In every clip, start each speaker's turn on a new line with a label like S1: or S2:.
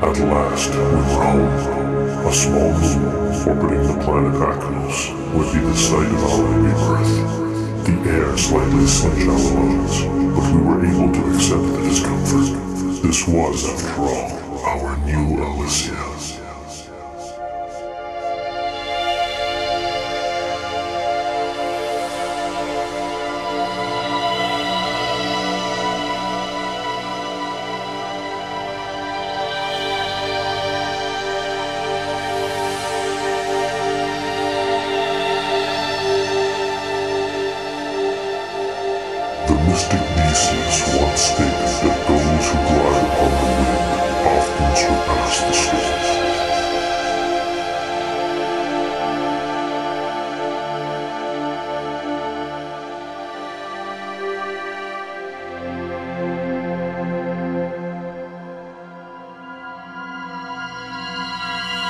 S1: At last, we were home. A small moon orbiting the planet Akros would be the site of our rebirth. The air slightly singed our lungs, but we were able to accept the discomfort. This was, after all, our new Elysia. Mystic Theseus once stated that those who glide upon the wind often surpass the storm.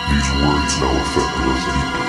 S1: These words now affected us deeply.